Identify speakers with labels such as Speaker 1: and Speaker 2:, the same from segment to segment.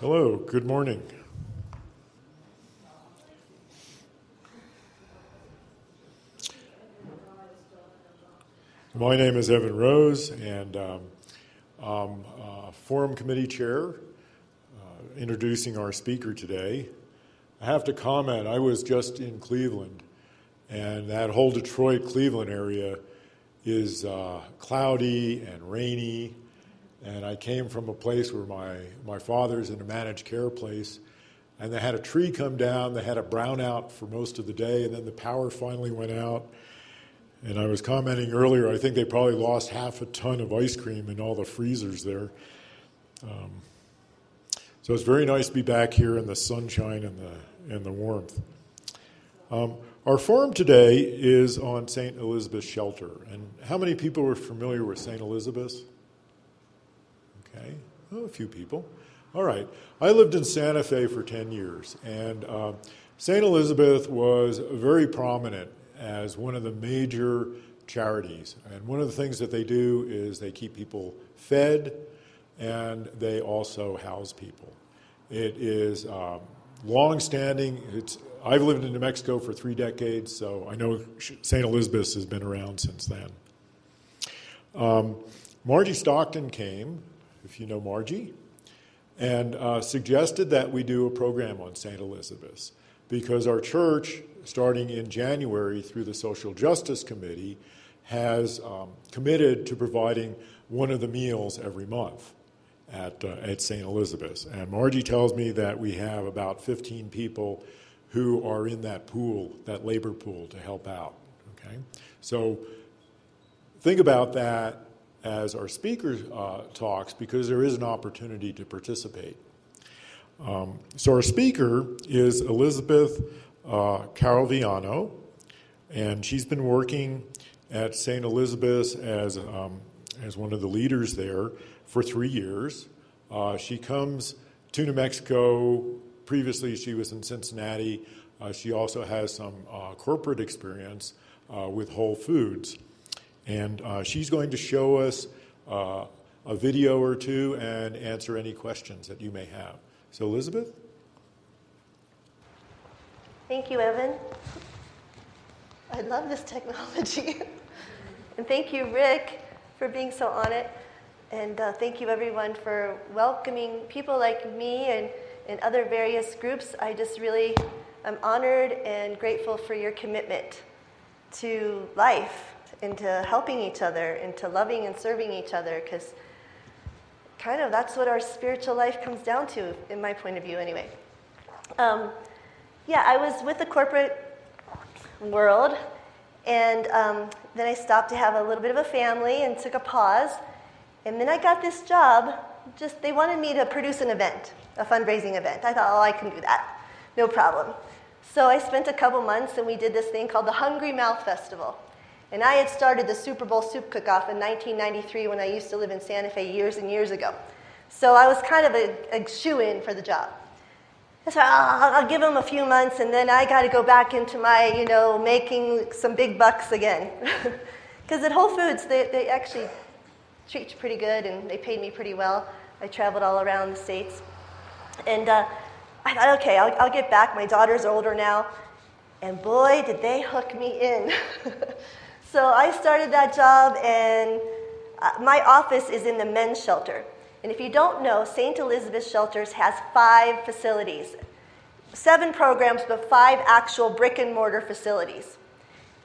Speaker 1: Hello, good morning. My name is Evan Rose, and um, I'm uh, Forum Committee Chair, uh, introducing our speaker today. I have to comment, I was just in Cleveland, and that whole Detroit Cleveland area is uh, cloudy and rainy and I came from a place where my, my father's in a managed care place, and they had a tree come down. They had a brownout for most of the day, and then the power finally went out. And I was commenting earlier, I think they probably lost half a ton of ice cream in all the freezers there. Um, so it's very nice to be back here in the sunshine and the, and the warmth. Um, our forum today is on St. Elizabeth Shelter. And how many people are familiar with St. Elizabeth? Okay, oh, a few people. All right. I lived in Santa Fe for 10 years, and uh, St. Elizabeth was very prominent as one of the major charities. And one of the things that they do is they keep people fed and they also house people. It is um, long standing. It's, I've lived in New Mexico for three decades, so I know St. Elizabeth has been around since then. Um, Margie Stockton came if you know Margie, and uh, suggested that we do a program on St. Elizabeth's because our church, starting in January through the Social Justice Committee, has um, committed to providing one of the meals every month at, uh, at St. Elizabeth's. And Margie tells me that we have about 15 people who are in that pool, that labor pool, to help out. Okay? So think about that as our speaker uh, talks because there is an opportunity to participate. Um, so our speaker is Elizabeth uh, Caraviano, and she's been working at St. Elizabeth's as, um, as one of the leaders there for three years. Uh, she comes to New Mexico. Previously, she was in Cincinnati. Uh, she also has some uh, corporate experience uh, with Whole Foods. And uh, she's going to show us uh, a video or two and answer any questions that you may have. So, Elizabeth?
Speaker 2: Thank you, Evan. I love this technology. and thank you, Rick, for being so on it. And uh, thank you, everyone, for welcoming people like me and, and other various groups. I just really am honored and grateful for your commitment to life into helping each other, into loving and serving each other, because kind of that's what our spiritual life comes down to, in my point of view, anyway. Um, yeah, I was with the corporate world, and um, then I stopped to have a little bit of a family and took a pause. And then I got this job. Just they wanted me to produce an event, a fundraising event. I thought, oh, I can do that, no problem. So I spent a couple months, and we did this thing called the Hungry Mouth Festival. And I had started the Super Bowl soup cook off in 1993 when I used to live in Santa Fe years and years ago. So I was kind of a, a shoe in for the job. So I'll, I'll give them a few months and then I got to go back into my, you know, making some big bucks again. Because at Whole Foods, they, they actually treat you pretty good and they paid me pretty well. I traveled all around the States. And uh, I thought, okay, I'll, I'll get back. My daughter's older now. And boy, did they hook me in. So I started that job, and uh, my office is in the men's shelter. And if you don't know, St. Elizabeth Shelters has five facilities seven programs, but five actual brick and mortar facilities.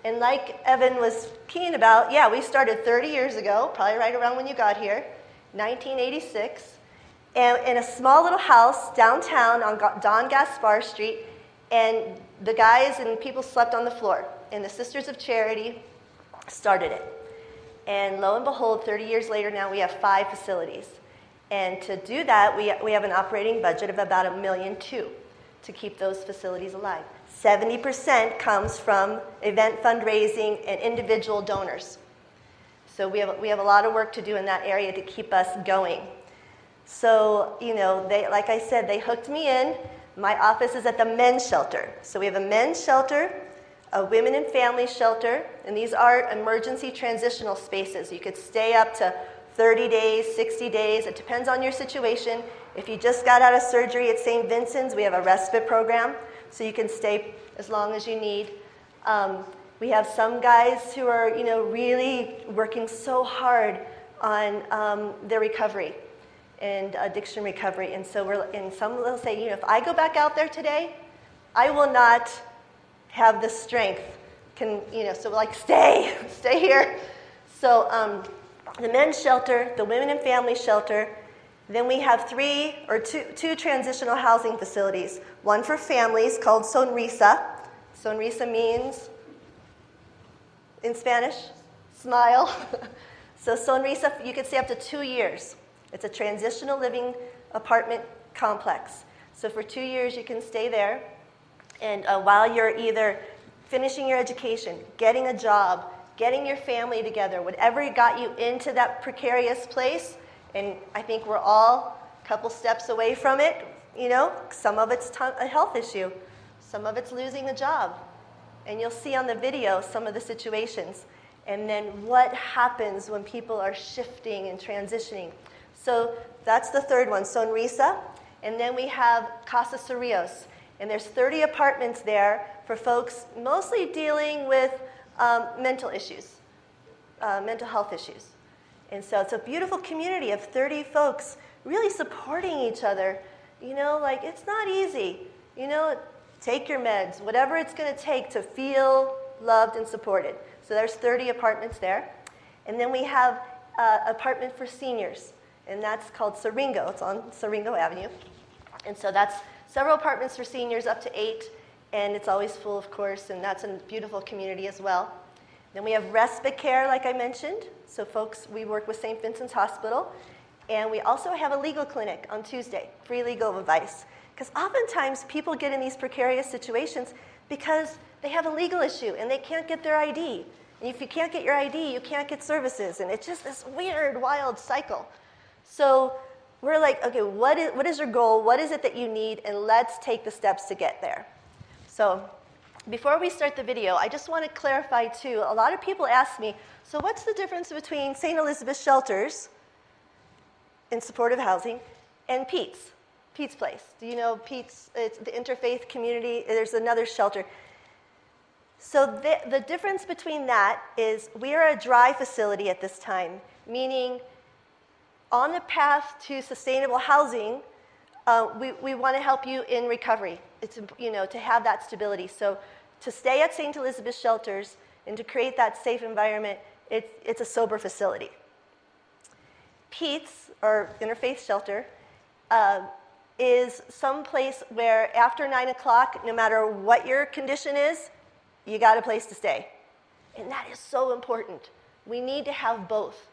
Speaker 2: And like Evan was keen about, yeah, we started 30 years ago, probably right around when you got here, 1986, and in a small little house downtown on Don Gaspar Street, and the guys and people slept on the floor. And the Sisters of Charity started it. And lo and behold, 30 years later now, we have five facilities. And to do that, we, we have an operating budget of about a million two to keep those facilities alive. 70% comes from event fundraising and individual donors. So we have, we have a lot of work to do in that area to keep us going. So, you know, they, like I said, they hooked me in. My office is at the men's shelter. So we have a men's shelter a women and family shelter, and these are emergency transitional spaces. You could stay up to 30 days, 60 days. It depends on your situation. If you just got out of surgery at St. Vincent's, we have a respite program, so you can stay as long as you need. Um, we have some guys who are, you know, really working so hard on um, their recovery and addiction recovery. And so we're, and some will say, you know, if I go back out there today, I will not have the strength. Can, you know, so like, stay, stay here. So um, the men's shelter, the women and family shelter, then we have three or two, two transitional housing facilities. One for families called Sonrisa. Sonrisa means in Spanish, smile. so Sonrisa, you can stay up to two years. It's a transitional living apartment complex. So for two years, you can stay there. And uh, while you're either finishing your education, getting a job, getting your family together, whatever got you into that precarious place, and I think we're all a couple steps away from it, you know, some of it's a health issue, some of it's losing a job, and you'll see on the video some of the situations. And then what happens when people are shifting and transitioning. So that's the third one, Sonrisa. And then we have Casa Cerrillos. And there's 30 apartments there for folks mostly dealing with um, mental issues, uh, mental health issues. And so it's a beautiful community of 30 folks really supporting each other. You know, like it's not easy. You know, take your meds, whatever it's going to take to feel loved and supported. So there's 30 apartments there. And then we have uh, apartment for seniors, and that's called Siringo. It's on Siringo Avenue. And so that's several apartments for seniors, up to eight, and it's always full, of course, and that's a beautiful community as well. Then we have respite care, like I mentioned. So, folks, we work with St. Vincent's Hospital, and we also have a legal clinic on Tuesday, free legal advice. Because oftentimes people get in these precarious situations because they have a legal issue and they can't get their ID. And if you can't get your ID, you can't get services. And it's just this weird, wild cycle. So we're like, okay, what is, what is your goal? What is it that you need? And let's take the steps to get there. So before we start the video, I just want to clarify too. A lot of people ask me, so what's the difference between St. Elizabeth Shelters in supportive housing and Pete's? Pete's Place. Do you know Pete's? It's the interfaith community. There's another shelter. So the, the difference between that is we are a dry facility at this time, meaning on the path to sustainable housing, uh, we, we want to help you in recovery. It's, you know, to have that stability. So to stay at St. Elizabeth Shelters and to create that safe environment, it, it's a sober facility. Pete's, or Interfaith Shelter, uh, is some place where after 9 o'clock, no matter what your condition is, you got a place to stay. And that is so important. We need to have both.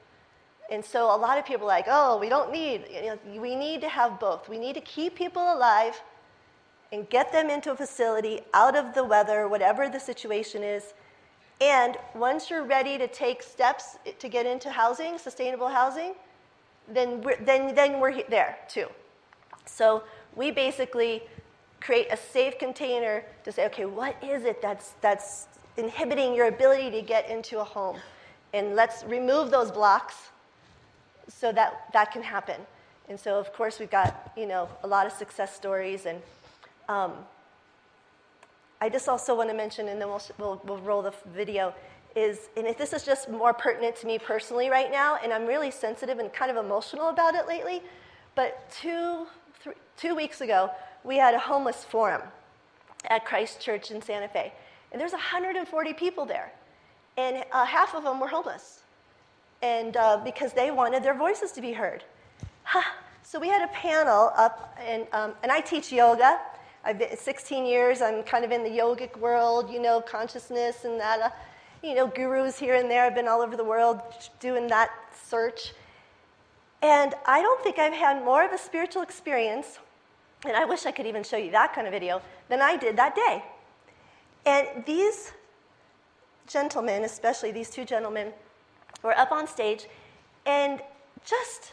Speaker 2: And so a lot of people are like, oh, we don't need, you know, we need to have both. We need to keep people alive and get them into a facility out of the weather, whatever the situation is. And once you're ready to take steps to get into housing, sustainable housing, then we're, then, then we're there too. So we basically create a safe container to say, okay, what is it that's, that's inhibiting your ability to get into a home? And let's remove those blocks so that that can happen. And so, of course, we've got, you know, a lot of success stories. And um, I just also want to mention, and then we'll, we'll, we'll roll the video, is, and if this is just more pertinent to me personally right now, and I'm really sensitive and kind of emotional about it lately, but two two weeks ago, we had a homeless forum at Christ Church in Santa Fe. And there's 140 people there. And uh, half of them were homeless. And uh, because they wanted their voices to be heard. so we had a panel up, and, um, and I teach yoga. I've been 16 years. I'm kind of in the yogic world, you know, consciousness and that. Uh, you know, gurus here and there. I've been all over the world doing that search. And I don't think I've had more of a spiritual experience, and I wish I could even show you that kind of video, than I did that day. And these gentlemen, especially these two gentlemen, were up on stage, and just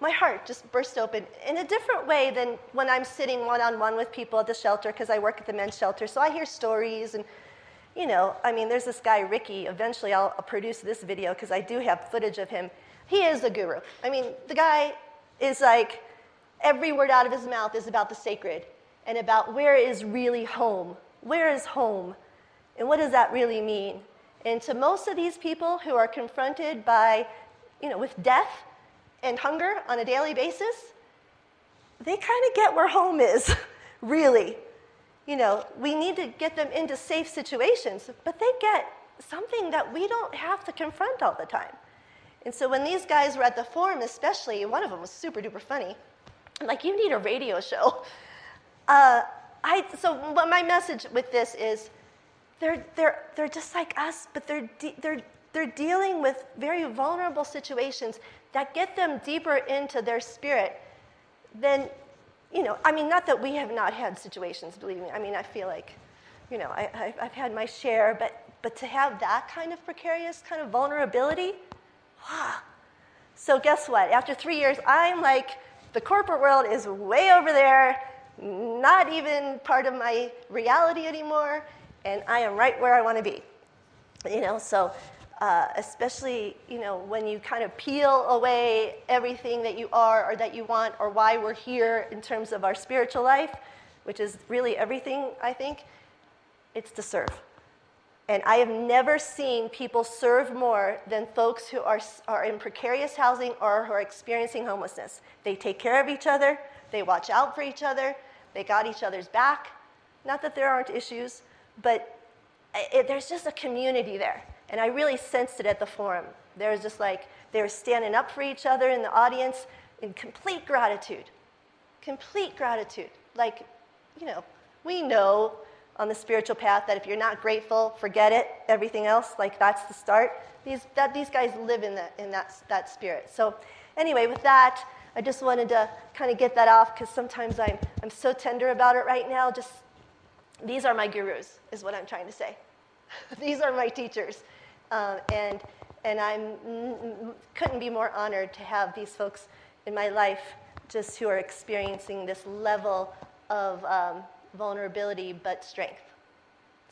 Speaker 2: my heart just burst open in a different way than when I'm sitting one on one with people at the shelter because I work at the men's shelter. So I hear stories and you know, I mean, there's this guy, Ricky. Eventually, I'll, I'll produce this video because I do have footage of him He is a guru. I mean, the guy is like, every word out of his mouth is about the sacred and about where is really home. Where is home? And what does that really mean? And to most of these people who are confronted by, you know, with death and hunger on a daily basis, they kind of get where home is, really. You know, we need to get them into safe situations, but they get something that we don't have to confront all the time. And so when these guys were at the forum, especially, one of them was super duper funny. I'm like, you need a radio show. Uh, I, so my message with this is they're, they're, they're just like us, but they're, de- they're, they're dealing with very vulnerable situations that get them deeper into their spirit than, you know, I mean, not that we have not had situations, believe me. I mean, I feel like, you know, I, I've had my share, but, but to have that kind of precarious kind of vulnerability, wow. So guess what? After three years, I'm like, the corporate world is way over there, not even part of my reality anymore, and I am right where I want to be. You know, so uh, especially you know when you kind of peel away everything that you are or that you want or why we're here in terms of our spiritual life, which is really everything. I think it's to serve. And I have never seen people serve more than folks who are, are in precarious housing or who are experiencing homelessness. They take care of each other, they watch out for each other, they got each other's back. Not that there aren't issues, but uh, it, there's just a community there. And I really sensed it at the forum. There was just like, they were standing up for each other in the audience in complete gratitude. Complete gratitude. Like, you know, we know on the spiritual path that if you're not grateful, forget it, everything else, like that's the start. These, that, these guys live in, that in that, that spirit. So, anyway, with that, I just wanted to kind of get that off because sometimes I'm, I'm so tender about it right now. Just these are my gurus, is what I'm trying to say. these are my teachers. Um, and and I couldn't be more honored to have these folks in my life just who are experiencing this level of um, vulnerability but strength.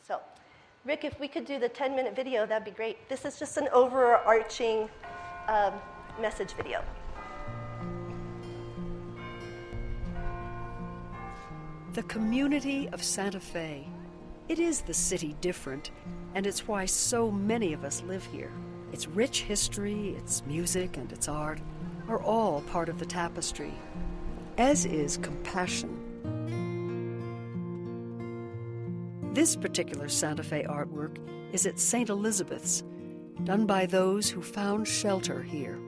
Speaker 2: So, Rick, if we could do the 10 minute video, that'd be great. This is just an overarching um, message video.
Speaker 3: The community of Santa Fe. It is the city different, and it's why so many of us live here. Its rich history, its music, and its art are all part of the tapestry, as is compassion. This particular Santa Fe artwork is at St. Elizabeth's, done by those who found shelter here.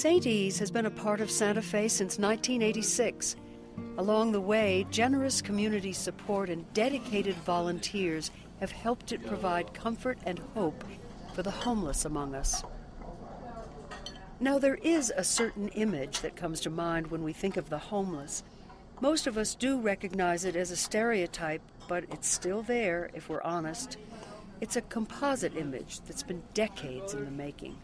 Speaker 3: St. E's has been a part of Santa Fe since 1986. Along the way, generous community support and dedicated volunteers have helped it provide comfort and hope for the homeless among us. Now, there is a certain image that comes to mind when we think of the homeless. Most of us do recognize it as a stereotype, but it's still there if we're honest. It's a composite image that's been decades in the making.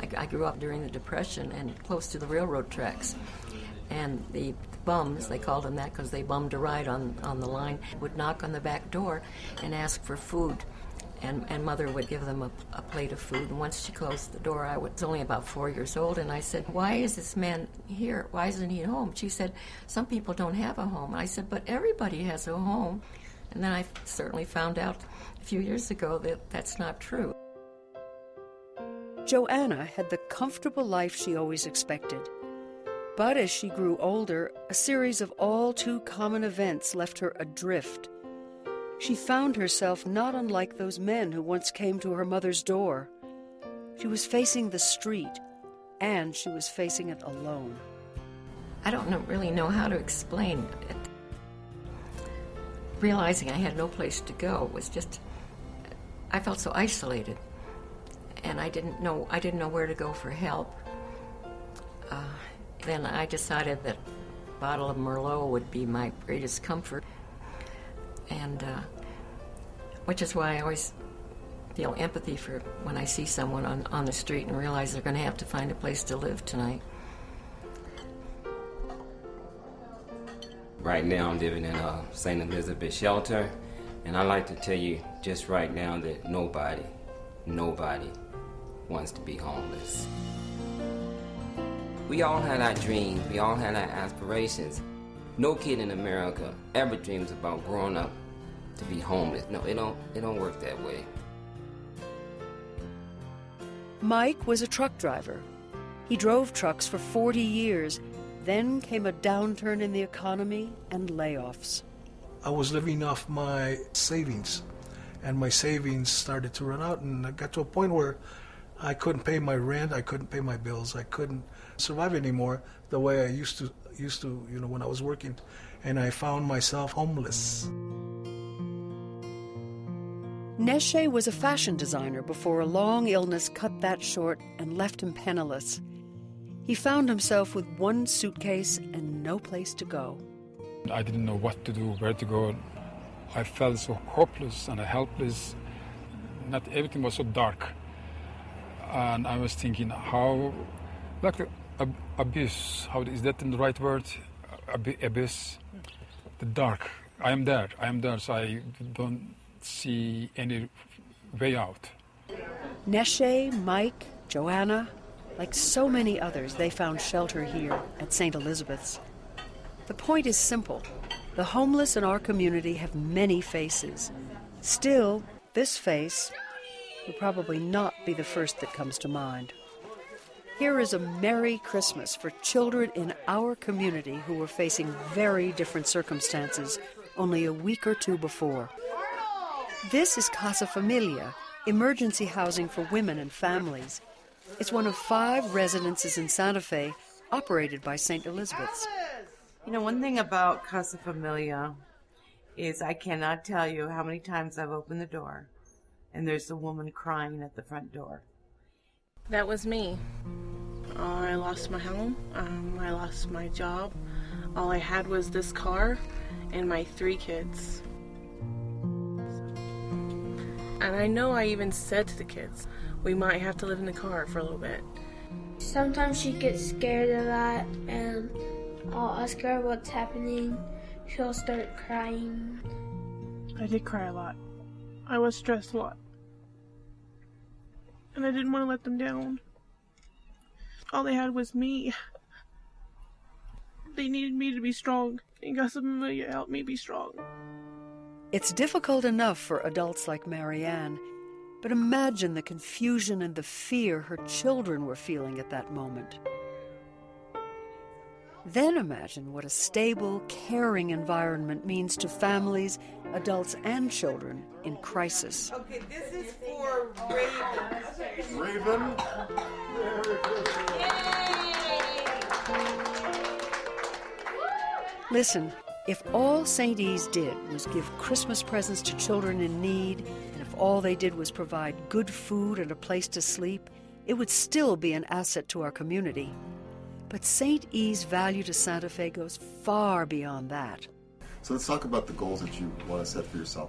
Speaker 4: I, I grew up during the Depression and close to the railroad tracks. And the bums, they called them that because they bummed a ride on, on the line, would knock on the back door and ask for food. And, and mother would give them a, a plate of food. And once she closed the door, I was only about four years old, and I said, Why is this man here? Why isn't he at home? She said, Some people don't have a home. I said, But everybody has a home. And then I certainly found out a few years ago that that's not true.
Speaker 3: Joanna had the comfortable life she always expected. But as she grew older, a series of all too common events left her adrift. She found herself not unlike those men who once came to her mother's door. She was facing the street, and she was facing it alone.
Speaker 4: I don't know, really know how to explain it. Realizing I had no place to go was just, I felt so isolated and I didn't know I didn't know where to go for help. Uh, then I decided that a bottle of Merlot would be my greatest comfort, and uh, which is why I always feel empathy for when I see someone on, on the street and realize they're going to have to find a place to live tonight.
Speaker 5: Right now, I'm living in a uh, St. Elizabeth shelter, and I like to tell you just right now that nobody, nobody wants to be homeless. We all had our dreams, we all had our aspirations. No kid in America ever dreams about growing up to be homeless. No, it don't it don't work that way.
Speaker 3: Mike was a truck driver. He drove trucks for 40 years. Then came a downturn in the economy and layoffs.
Speaker 6: I was living off my savings, and my savings started to run out, and I got to a point where I couldn't pay my rent, I couldn't pay my bills, I couldn't survive anymore the way I used to used to, you know, when I was working, and I found myself homeless.
Speaker 3: Neshe was a fashion designer before a long illness cut that short and left him penniless. He found himself with one suitcase and no place to go.
Speaker 7: I didn't know what to do, where to go. I felt so hopeless and helpless. Not everything was so dark. And I was thinking, how, like the ab- abyss, how is that in the right word? Uh, ab- abyss, the dark. I am there. I am there. So I don't see any way out.
Speaker 3: Neshe, Mike, Joanna, like so many others, they found shelter here at St. Elizabeth's. The point is simple the homeless in our community have many faces. Still, this face will probably not be the first that comes to mind. Here is a Merry Christmas for children in our community who were facing very different circumstances only a week or two before. This is Casa Familia, emergency housing for women and families. It's one of five residences in Santa Fe operated by St. Elizabeth's.
Speaker 8: You know, one thing about Casa Familia is I cannot tell you how many times I've opened the door and there's a woman crying at the front door.
Speaker 9: That was me. Uh, I lost my home. Um, I lost my job. All I had was this car and my three kids. And I know I even said to the kids, we might have to live in the car for a little bit.
Speaker 10: Sometimes she gets scared of that, and I'll ask her what's happening. She'll start crying.
Speaker 9: I did cry a lot. I was stressed a lot. And I didn't want to let them down. All they had was me. They needed me to be strong, and Casa Familia helped me be strong.
Speaker 3: It's difficult enough for adults like Marianne, but imagine the confusion and the fear her children were feeling at that moment. Then imagine what a stable, caring environment means to families, adults, and children in crisis.
Speaker 8: Okay, this is for Raven.
Speaker 1: Raven? Yay!
Speaker 3: Listen, if all St. E's did was give Christmas presents to children in need, and if all they did was provide good food and a place to sleep, it would still be an asset to our community. But St. E's value to Santa Fe goes far beyond that.
Speaker 11: So let's talk about the goals that you want to set for yourself.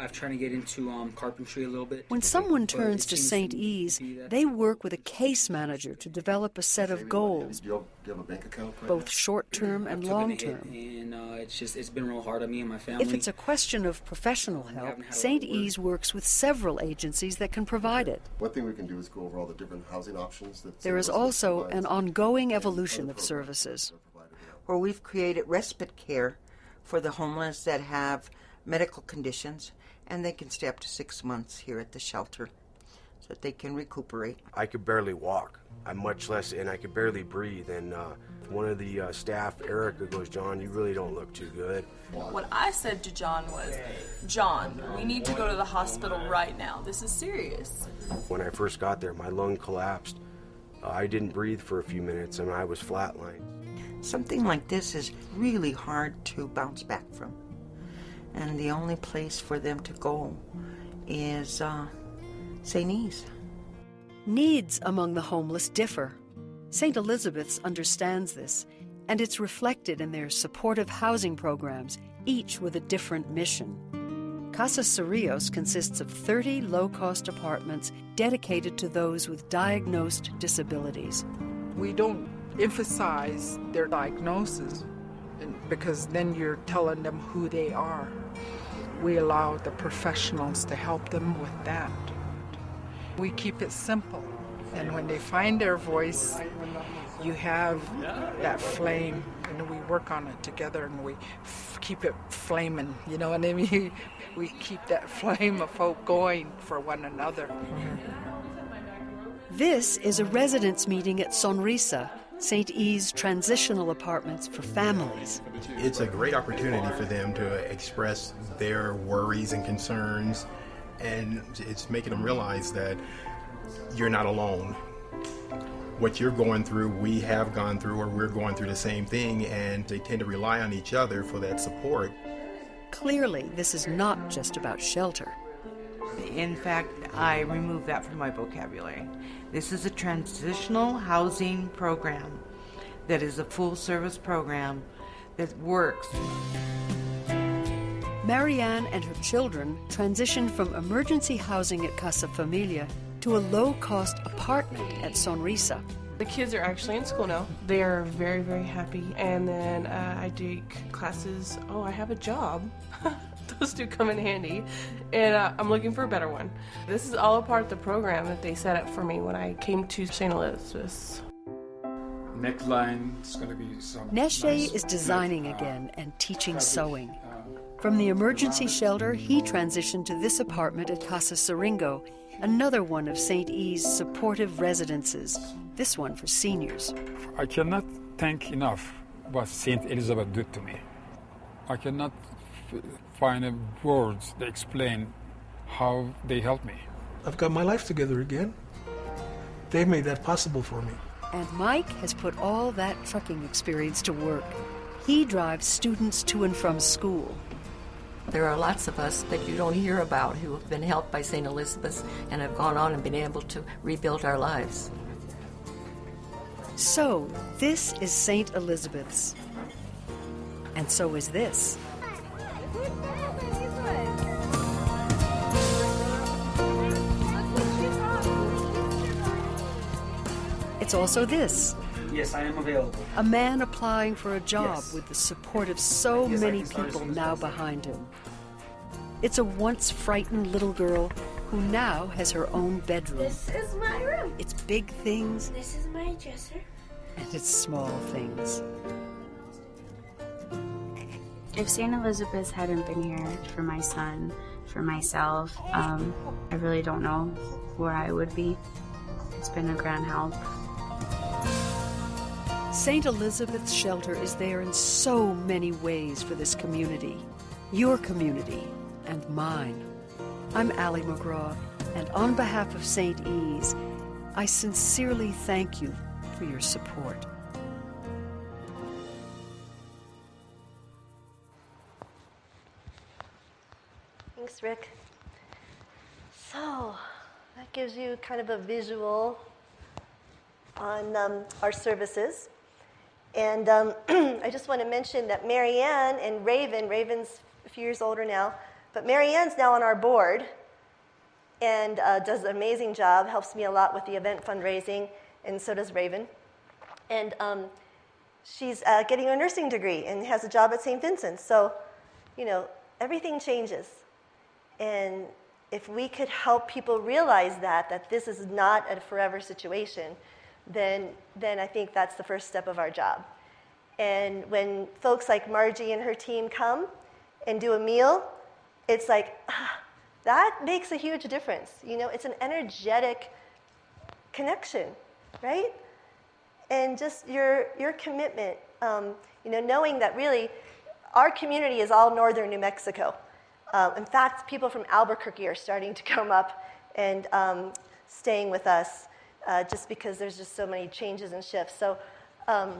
Speaker 12: I've tried to get into um, carpentry a little bit.
Speaker 3: When someone
Speaker 12: but
Speaker 3: turns to St.
Speaker 12: to
Speaker 3: E's,
Speaker 12: be
Speaker 3: they work with a case manager to develop a set of goals,
Speaker 11: Do you have, do you have a bank account? right
Speaker 3: both short term and
Speaker 12: I've taken a
Speaker 3: long
Speaker 12: hit,
Speaker 3: term.
Speaker 12: and uh, it's just it's been real hard on me and my family.
Speaker 3: If it's a question of professional help,
Speaker 12: haven't had a
Speaker 3: St.
Speaker 12: lot of work.
Speaker 3: E's works with several agencies that can provide it.
Speaker 11: One thing we can do is go over all the different housing options that.
Speaker 3: There is also an ongoing evolution of services.
Speaker 11: that are provided there.
Speaker 13: where we've created respite care for the homeless that have medical conditions, and they can stay up to six months here at the shelter so that they can recuperate.
Speaker 14: I could barely walk. I'm much less, and I could barely breathe. And uh, one of the uh, staff, Erica, goes, "John, you really don't look too good."
Speaker 15: What I said to John was, John, we need to go to the hospital right now. This is serious.
Speaker 14: When I first got there, my lung collapsed. Uh, I didn't breathe for a few minutes, and I was flatlined.
Speaker 13: Something like this is really hard to bounce back from. And the only place for them to go is uh, St. E's.
Speaker 3: Needs among the homeless differ. St. Elizabeth's understands this, and it's reflected in their supportive housing programs, each with a different mission. Casa Cerrillos consists of 30 low cost apartments dedicated to those with diagnosed disabilities.
Speaker 16: We don't emphasize their diagnosis because then you're telling them who they are. We allow the professionals to help them with that. We keep it simple. And when they find their voice, you have that flame, and we work on it together and we f- keep it flaming. You know what I mean? We keep that flame of hope going for one another.
Speaker 3: This is a residents' meeting at Sonrisa, St. E's transitional apartments for families.
Speaker 17: It's a great opportunity for them to express their worries and concerns, and it's making them realize that you're not alone. What you're going through, we have gone through, or we're going through the same thing, and they tend to rely on each other for that support.
Speaker 3: Clearly, this is not just about shelter.
Speaker 8: In fact, I removed that from my vocabulary. This is a transitional housing program that is a full service program that works.
Speaker 3: Marianne and her children transitioned from emergency housing at Casa Familia to a low cost apartment at Sonrisa.
Speaker 9: The kids are actually in school now. They are very, very happy. And then uh, I take classes. Oh, I have a job. Those two come in handy. And uh, I'm looking for a better one. This is all a part of the program that they set up for me when I came to St. Elizabeth's.
Speaker 7: Neckline, it's going to be some.
Speaker 3: Neshe
Speaker 7: nice
Speaker 3: is designing again and teaching sewing. From the emergency shelter, he transitioned to this apartment at Casa Siringo, another one of St. E's supportive residences, this one for seniors.
Speaker 7: I cannot thank enough what Saint Elizabeth did to me. I cannot f- find a words that explain how they helped me.
Speaker 6: I've got my life together again. They've made that possible for me.
Speaker 3: And Mike has put all that trucking experience to work. He drives students to and from school.
Speaker 4: There are lots of us that you don't hear about who have been helped by St. Elizabeth's and have gone on and been able to rebuild our lives.
Speaker 3: So, this is St. Elizabeth's. And so is this. It's also this.
Speaker 12: Yes, I am available.
Speaker 3: A man applying for a job
Speaker 12: Yes.
Speaker 3: with the support of so
Speaker 12: Yes,
Speaker 3: many
Speaker 12: can start as
Speaker 3: people now behind him. It's a once frightened little girl who now has her own bedroom.
Speaker 10: This is my room.
Speaker 3: It's big things
Speaker 10: This is my dresser.
Speaker 3: and it's small things.
Speaker 18: If St. Elizabeth's hadn't been here for my son, for myself, um, I really don't know where I would be. It's been a grand help.
Speaker 3: St. Elizabeth's Shelter is there in so many ways for this community. Your community and mine. I'm Ali MacGraw, and on behalf of St. E's, I sincerely thank you for your support.
Speaker 2: Kind of a visual on um, our services. And um, I just want to mention that Marianne and Raven, Raven's a few years older now, but Marianne's now on our board and uh, does an amazing job, helps me a lot with the event fundraising, and so does Raven. And um, she's uh, getting a nursing degree and has a job at St. Vincent's. So, you know, everything changes. And if we could help people realize that, that this is not a forever situation, then, then I think that's the first step of our job. And when folks like Margie and her team come and do a meal, it's like, ah, that makes a huge difference. You know, it's an energetic connection, right? And just your, your commitment, um, you know, knowing that really our community is all northern New Mexico. Um, in fact, people from Albuquerque are starting to come up and um, staying with us uh, just because there's just so many changes and shifts. So um,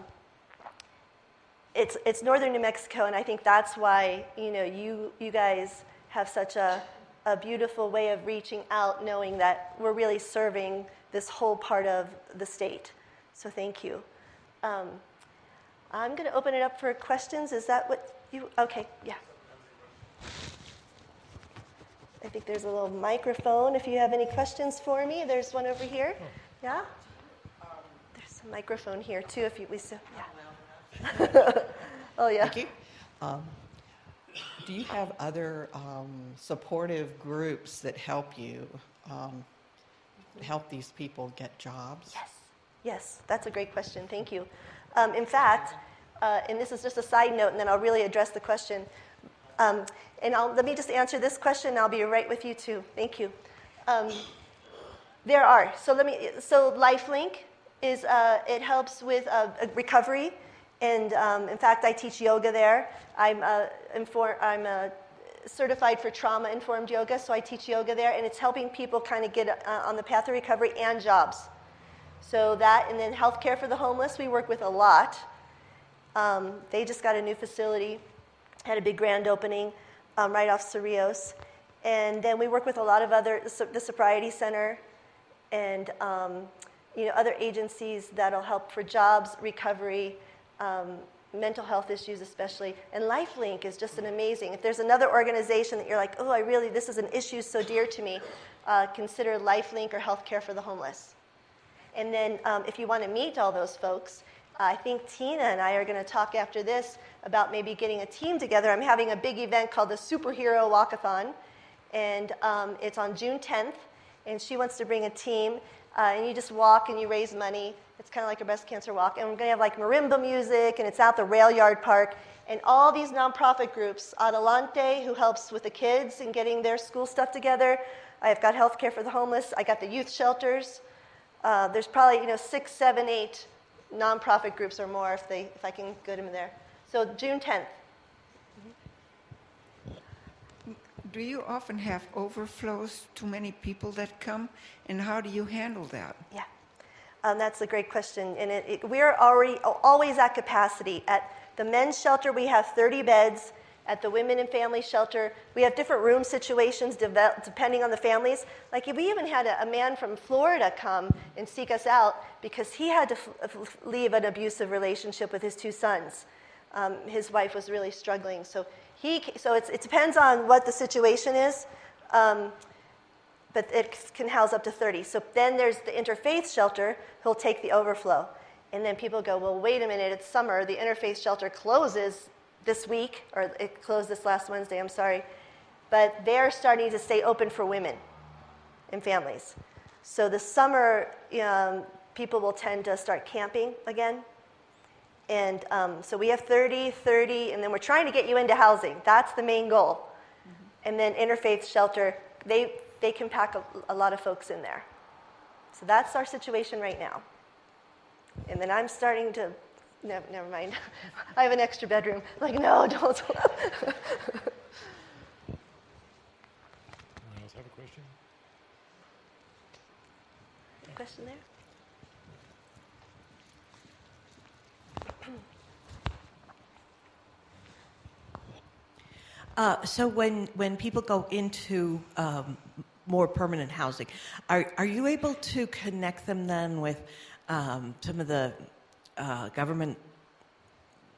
Speaker 2: it's, it's northern New Mexico, and I think that's why you know you, you guys have such a, a beautiful way of reaching out, knowing that we're really serving this whole part of the state. So thank you. Um, I'm going to open it up for questions. Is that what you? Okay, yeah. I think there's a little microphone. If you have any questions for me, there's one over here. Yeah. There's a microphone here too. If you, we still, yeah. oh yeah.
Speaker 19: Thank you. Um, do you have other um, supportive groups that help you? Um, help these people get jobs?
Speaker 2: Yes. Yes, that's a great question. Thank you. Um, in fact, uh, and this is just a side note, and then I'll really address the question. Um, and I'll, let me just answer this question, and I'll be right with you too. Thank you. Um, there are. So let me. So LifeLink is uh, it helps with uh, recovery, and um, in fact, I teach yoga there. I'm uh, inform, I'm uh, certified for trauma informed yoga, so I teach yoga there, and it's helping people kind of get uh, on the path of recovery and jobs. So that, and then healthcare for the homeless, we work with a lot. Um, they just got a new facility, had a big grand opening um, right off Cerrillos. And then we work with a lot of other, the Sobriety Center and um, you know, other agencies that'll help for jobs, recovery, um, mental health issues especially. And LifeLink is just an amazing. If there's another organization that you're like, oh, I really, this is an issue so dear to me, uh, consider LifeLink or Healthcare for the Homeless. And then um, if you want to meet all those folks, I think Tina and I are going to talk after this about maybe getting a team together. I'm having a big event called the Superhero Walkathon, and um, it's on June 10th. And she wants to bring a team, uh, and you just walk and you raise money. It's kind of like a breast cancer walk. And we're going to have like marimba music, and it's at the Rail Yard Park. And all these nonprofit groups, Adelante, who helps with the kids and getting their school stuff together. I've got healthcare for the homeless. I got the youth shelters. Uh, there's probably you know six, seven, eight nonprofit groups or more if, they, if I can get them there. So June 10th.
Speaker 20: Do you often have overflows, too many people that come, and how do you handle that?
Speaker 2: Yeah, um, that's a great question. And it, it, we're already always at capacity. At the men's shelter, we have 30 beds. At the women and family shelter, we have different room situations depending on the families. Like we even had a, a, man from Florida come and seek us out because he had to f- leave an abusive relationship with his two sons. Um, his wife was really struggling, so he. So it depends on what the situation is. Um, but it can house up to 30. So then there's the interfaith shelter, who'll take the overflow. And then people go, well, wait a minute, it's summer. The interfaith shelter closes this week, or it closed this last Wednesday, I'm sorry, but they're starting to stay open for women and families. So the summer, um, people will tend to start camping again. And um, so we have 30, 30, and then we're trying to get you into housing. That's the main goal. Mm-hmm. And then interfaith shelter, they, they can pack a, a lot of folks in there. So that's our situation right now. And then I'm starting to no, never mind. I have an extra bedroom. Like, no, don't. Anyone
Speaker 1: else have a question?
Speaker 2: Question there?
Speaker 19: Uh, so when, when people go into um, more permanent housing, are, are you able to connect them then with um, some of the uh, government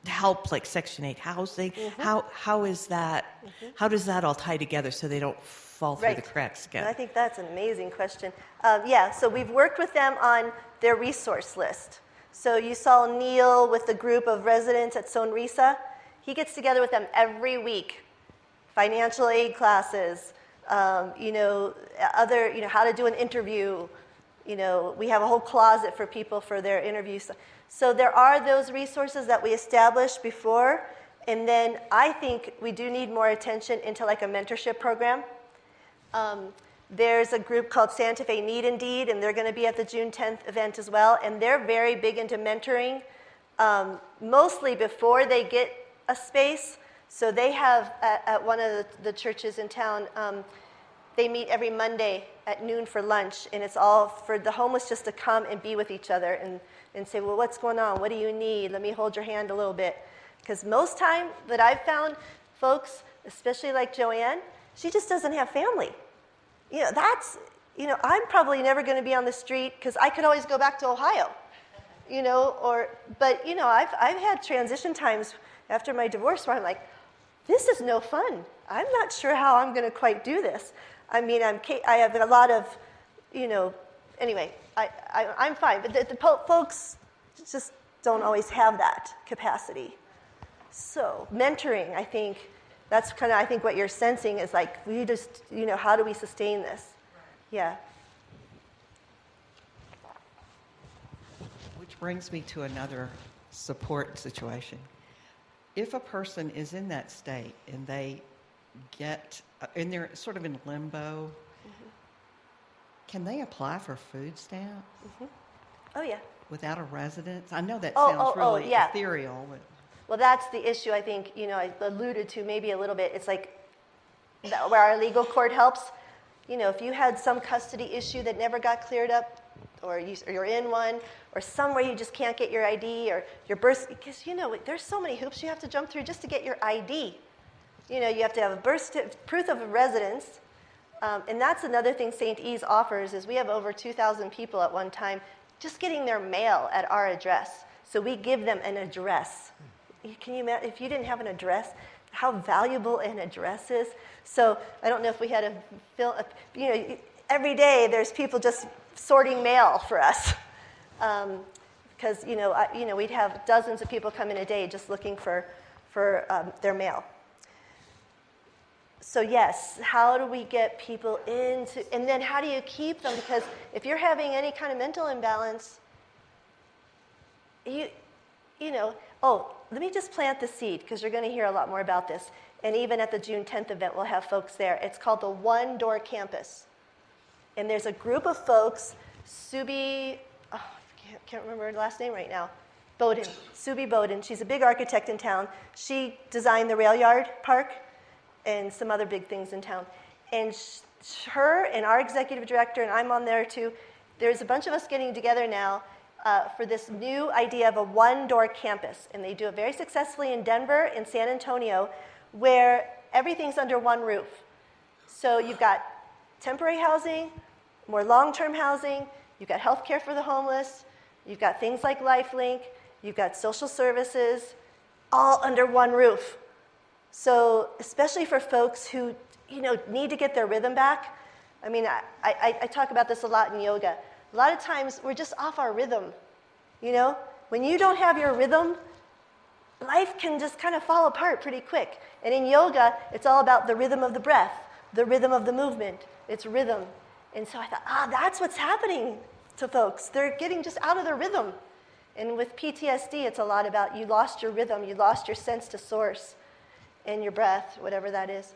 Speaker 19: help like section 8 housing? Mm-hmm. how how is that mm-hmm. how does that all tie together so they don't fall through the cracks again?
Speaker 2: And i think that's an amazing question. Um, yeah so we've worked with them on their resource list. So you saw neil with the group of residents at sonrisa. He gets together with them every week financial aid classes um, you know other you know how to do an interview you know we have a whole closet for people for their interviews so there are those resources that we established before, and then I think we do need more attention into like a mentorship program. Um, there's a group called Santa Fe Need Indeed, and they're going to be at the June 10th event as well, and they're very big into mentoring, um, mostly before they get a space. So they have at, at one of the, the, churches in town. Um, they meet every Monday at noon for lunch, and it's all for the homeless just to come and be with each other and and say, Well, what's going on? What do you need? Let me hold your hand a little bit. Because most time that I've found folks, especially like Joanne, she just doesn't have family. You know, that's, you know, I'm probably never going to be on the street because I could always go back to Ohio, you know, or, but, you know, I've, I've had transition times after my divorce where I'm like, this is no fun. I'm not sure how I'm going to quite do this. I mean, I'm, I have a lot of, you know, anyway, I, I, am fine. But the, the po- folks just don't always have that capacity. So, mentoring, I think that's kind of, I think what you're sensing is like, we just, you know, how do we sustain this? Yeah.
Speaker 19: Which brings me to another support situation. If a person is in that state and they get, uh, and they're sort of in limbo, can they apply for food stamps
Speaker 2: Oh, yeah.
Speaker 19: without a residence? I know that
Speaker 2: Oh,
Speaker 19: sounds
Speaker 2: oh, oh,
Speaker 19: really
Speaker 2: yeah.
Speaker 19: ethereal, but
Speaker 2: Well, that's the issue I think, you know, I alluded to maybe a little bit. It's like where our legal court helps. You know, if you had some custody issue that never got cleared up, or, you, you're in one, or somewhere you just can't get your ID, or your birth, because, you know, there's so many hoops you have to jump through just to get your ID. You know, you have to have a birth proof of residence. Um, and that's another thing St. E's offers is we have over 2,000 people at one time just getting their mail at our address. So we give them an address. Can you imagine if you didn't have an address, how valuable an address is? So I don't know if we had a, fill, a you know, every day there's people just sorting mail for us. Because, you, know, you know, we'd have dozens of people come in a day just looking for, for um, their mail. So, yes, how do we get people into, and then how do you keep them? Because if you're having any kind of mental imbalance, you, you know, oh, let me just plant the seed because you're going to hear a lot more about this. And even at the June 10th event, we'll have folks there. It's called the One Door Campus. And there's a group of folks, Suby, oh, I can't, can't remember her last name right now, Bowden, Suby Bowden. She's a big architect in town. She designed the rail yard park and some other big things in town. And sh- her and our executive director, and I'm on there too, there's a bunch of us getting together now uh, for this new idea of a one door campus. And they do it very successfully in Denver and San Antonio, where everything's under one roof. So you've got temporary housing, more long term housing, you've got health care for the homeless, you've got things like Lifelink, you've got social services, all under one roof. So, especially for folks who you know need to get their rhythm back. I mean, I, I, I talk about this a lot in yoga. A lot of times we're just off our rhythm. You know, when you don't have your rhythm, life can just kind of fall apart pretty quick. And in yoga, it's all about the rhythm of the breath, the rhythm of the movement. It's rhythm. And so I thought, ah, that's what's happening to folks. They're getting just out of their rhythm. And with PTSD, it's a lot about you lost your rhythm, you lost your sense to source and your breath, whatever that is.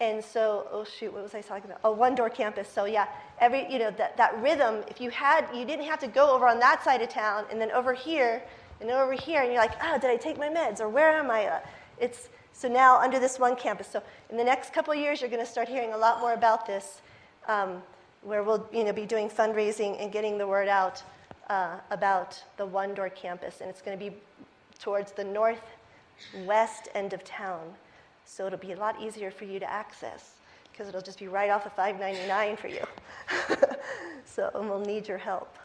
Speaker 2: And so, oh shoot, what was I talking about? Oh, one door campus. So yeah, every you know that, that rhythm. If you had, you didn't have to go over on that side of town and then over here and over here, and you're like, oh, did I take my meds or where am I? Uh, it's so now under this one campus. So in the next couple years, you're going to start hearing a lot more about this, um, where we'll you know be doing fundraising and getting the word out uh, about the one door campus, and it's going to be towards the northwest end of town. So it'll be a lot easier for you to access because it'll just be right off of 599 for you. so we'll need your help.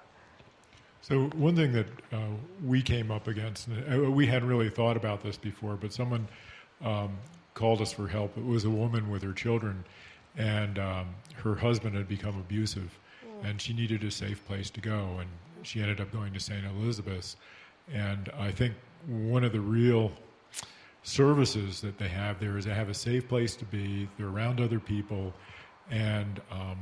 Speaker 1: So one thing that uh, we came up against, uh, we hadn't really thought about this before, but someone um, called us for help. It was a woman with her children, and um, her husband had become abusive,
Speaker 2: Mm.
Speaker 1: and she needed a safe place to go, and she ended up going to St. Elizabeth's. And I think one of the real services that they have there is they have a safe place to be, they're around other people, and um,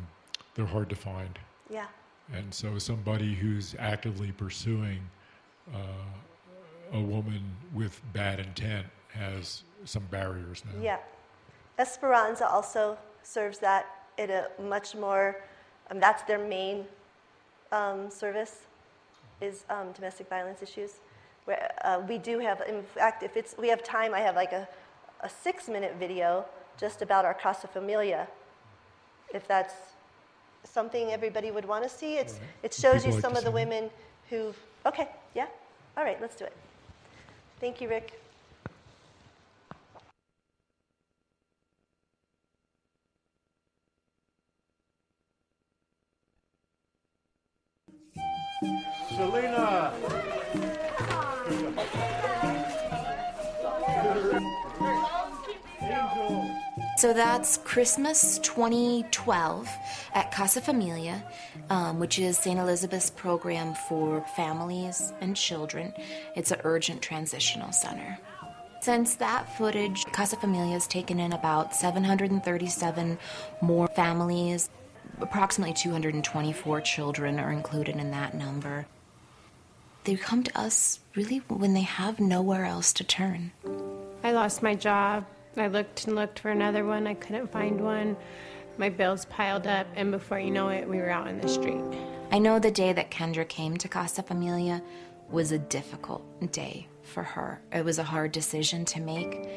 Speaker 1: they're hard to find.
Speaker 2: Yeah.
Speaker 1: And so, somebody who's actively pursuing uh, a woman with bad intent has some barriers now.
Speaker 2: Yeah. Esperanza also serves that in a much more, um, that's their main um, service, is um, domestic violence issues. Where uh, we do have, in fact, if it's, we have time, I have like a, a six minute video just about our Casa Familia, if that's something everybody would want to see. It's, It shows you some
Speaker 1: to
Speaker 2: of the women who've, okay, yeah? All right, let's do it. Thank you, Rick.
Speaker 21: Selena!
Speaker 22: So that's Christmas 2012 at Casa Familia, um, which is St. Elizabeth's program for families and children. It's an urgent transitional center. Since that footage, Casa Familia has taken in about 737 more families. Approximately 224 children are included in that number. they come to us really when they have nowhere else to turn.
Speaker 23: I lost my job. I looked and looked for another one. I couldn't find one. My bills piled up, and before you know it, we were out in the street.
Speaker 22: I know the day that Kendra came to Casa Familia was a difficult day for her. It was a hard decision to make.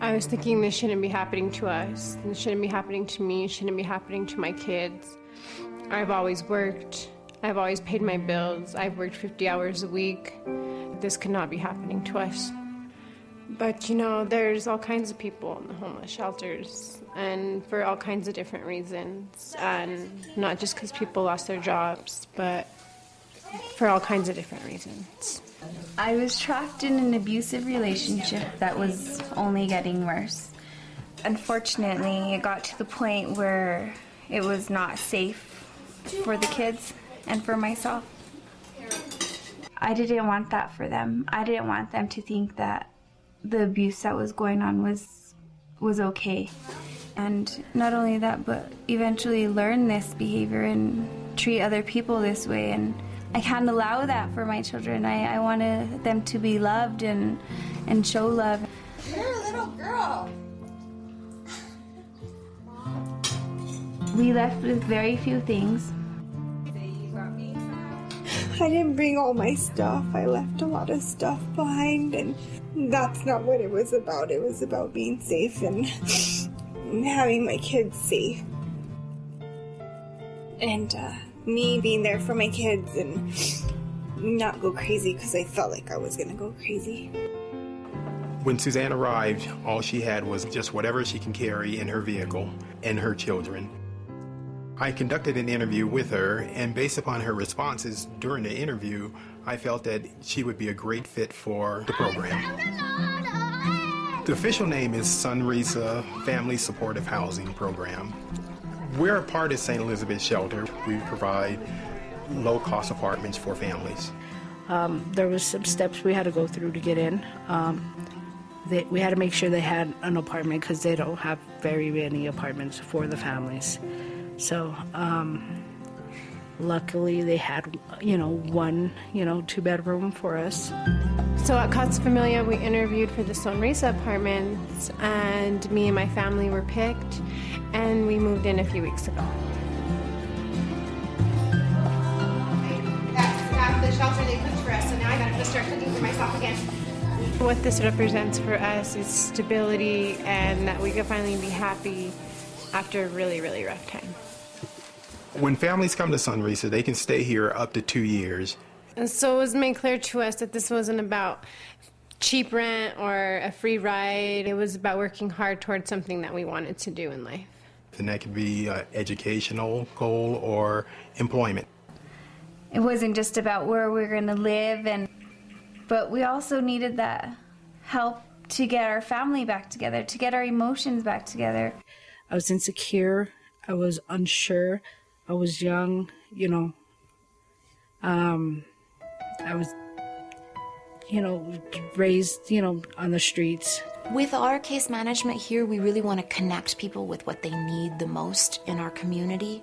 Speaker 23: I was thinking this shouldn't be happening to us. This shouldn't be happening to me. It shouldn't be happening to my kids. I've always worked. I've always paid my bills. I've worked 50 hours a week. This could not be happening to us. But you know, there's all kinds of people in the homeless shelters, and for all kinds of different reasons. And not just because people lost their jobs, but for all kinds of different reasons.
Speaker 18: I was trapped in an abusive relationship that was only getting worse. Unfortunately, it got to the point where it was not safe for the kids and for myself. I didn't want that for them. I didn't want them to think that the abuse that was going on was was okay. And not only that, but eventually learn this behavior and treat other people this way and I can't allow that for my children. I, I wanted them to be loved and and show love.
Speaker 24: You're a little girl.
Speaker 18: We left with very few things.
Speaker 25: I didn't bring all my stuff. I left a lot of stuff behind, and that's not what it was about. It was about being safe and having my kids safe. And uh, me being there for my kids and not go crazy because I felt like I was going to go crazy.
Speaker 17: When Suzanne arrived, all she had was just whatever she can carry in her vehicle and her children. I conducted an interview with her, and based upon her responses during the interview, I felt that she would be a great fit for the program. The official name is Sonrisa Family Supportive Housing Program. We're a part of St. Elizabeth Shelter. We provide low-cost apartments for families.
Speaker 26: Um, there was some steps we had to go through to get in. Um, they, we had to make sure they had an apartment because they don't have very many apartments for the families. So, um, luckily, they had, you know, one, you know, two bedroom for us.
Speaker 23: So at Casa Familia, we interviewed for the Sonrisa apartments, and me and my family were picked, and we moved in a few weeks ago.
Speaker 24: That's the shelter they cooked for us, so now I gotta start cooking for myself again.
Speaker 23: What this represents for us is stability and that we can finally be happy after a really, really rough time.
Speaker 17: When families come to Sonrisa, they can stay here up to two years.
Speaker 23: And so it was made clear to us that this wasn't about cheap rent or a free ride. It was about working hard towards something that we wanted to do in life.
Speaker 17: And that could be an educational goal or employment.
Speaker 18: It wasn't just about where we are going to live and but we also needed that help to get our family back together, to get our emotions back together.
Speaker 26: I was insecure. I was unsure. I was young, you know. Um, I was, you know, raised, you know, on the streets.
Speaker 22: With our case management here, we really want to connect people with what they need the most in our community.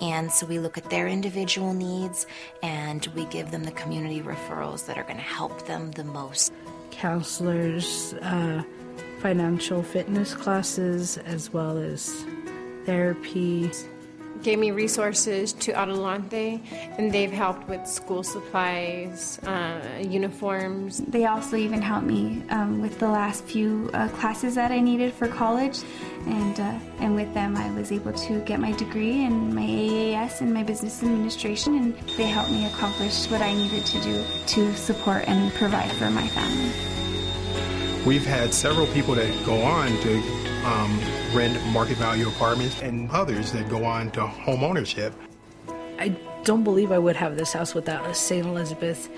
Speaker 22: And so we look at their individual needs and we give them the community referrals that are going to help them the most.
Speaker 26: Counselors, uh, financial fitness classes, as well as therapy
Speaker 23: gave me resources to Adelante, and they've helped with school supplies, uh, uniforms.
Speaker 18: They also even helped me um, with the last few uh, classes that I needed for college, and uh, and with them I was able to get my degree and my AAS and my business administration, and they helped me accomplish what I needed to do to support and provide for my family.
Speaker 17: We've had several people that go on to um, rent market value apartments and others that go on to home ownership.
Speaker 26: I don't believe I would have this house without St. Elizabeth.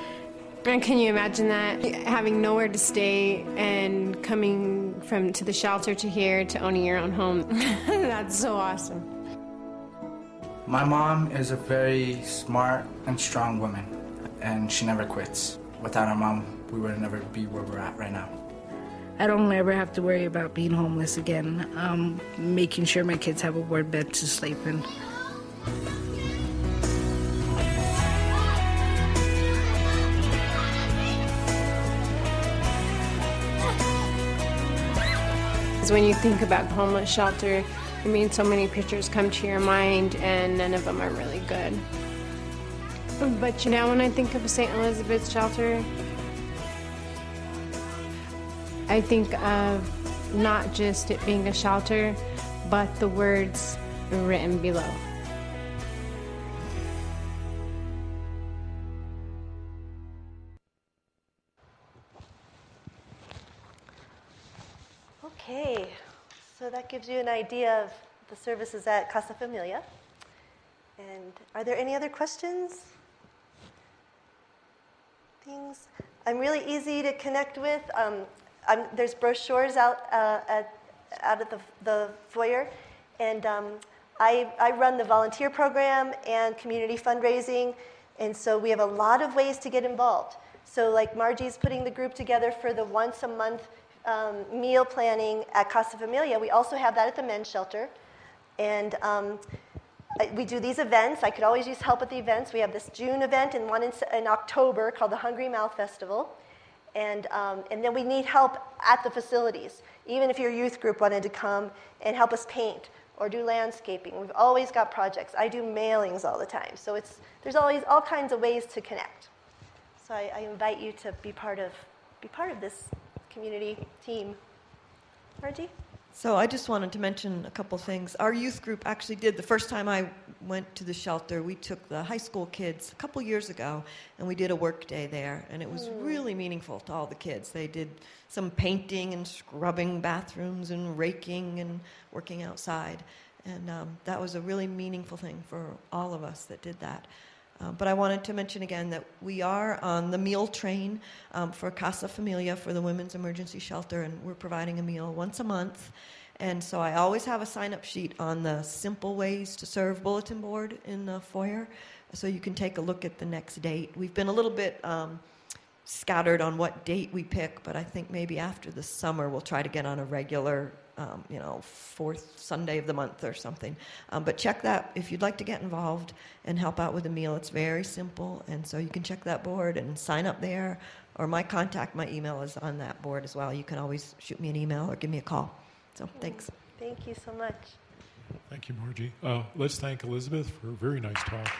Speaker 23: And can you imagine that? Having nowhere to stay and coming from to the shelter to here to owning your own home. That's so awesome.
Speaker 27: My mom is a very smart and strong woman, and she never quits. Without our mom, we would never be where we're at right now.
Speaker 26: I don't ever have to worry about being homeless again, um, making sure my kids have a warm bed to sleep in.
Speaker 23: When you think about homeless shelter, I mean, so many pictures come to your mind, and none of them are really good. But you know, when I think of St. Elizabeth's Shelter, I think of not just it being a shelter, but the words written below.
Speaker 2: Okay, so that gives you an idea of the services at Casa Familia. And are there any other questions? Things? I'm really easy to connect with. Um, There's brochures out uh, at, out at the, the foyer, and um, I, I run the volunteer program and community fundraising, and so we have a lot of ways to get involved. So, like Margie's putting the group together for the once a month um, meal planning at Casa Familia. We also have that at the men's shelter. And um, we do these events. I could always use help at the events. We have this June event and one in, in October called the Hungry Mouth Festival. And, um, and then we need help at the facilities. Even if your youth group wanted to come and help us paint or do landscaping, we've always got projects. I do mailings all the time. So it's, there's always all kinds of ways to connect. So I, I invite you to be part of, be part of this community team. Margie?
Speaker 28: So I just wanted to mention a couple things. Our youth group actually did the first time I went to the shelter. We took the high school kids a couple years ago, and we did a work day there, and it was really meaningful to all the kids. They did some painting and scrubbing bathrooms and raking and working outside, and um, that was a really meaningful thing for all of us that did that. Uh, but I wanted to mention again that we are on the meal train um, for Casa Familia for the Women's Emergency Shelter, and we're providing a meal once a month. And so I always have a sign up sheet on the Simple Ways to Serve bulletin board in the foyer, so you can take a look at the next date. We've been a little bit um, scattered on what date we pick, but I think maybe after the summer we'll try to get on a regular, um, you know, fourth Sunday of the month or something. Um, but check that if you'd like to get involved and help out with a meal. It's very simple, and so you can check that board and sign up there. Or my contact, my email is on that board as well. You can always shoot me an email or give me a call. So thanks.
Speaker 2: Thank you so much.
Speaker 1: Thank you, Margie. Uh, let's thank Elizabeth for a very nice talk.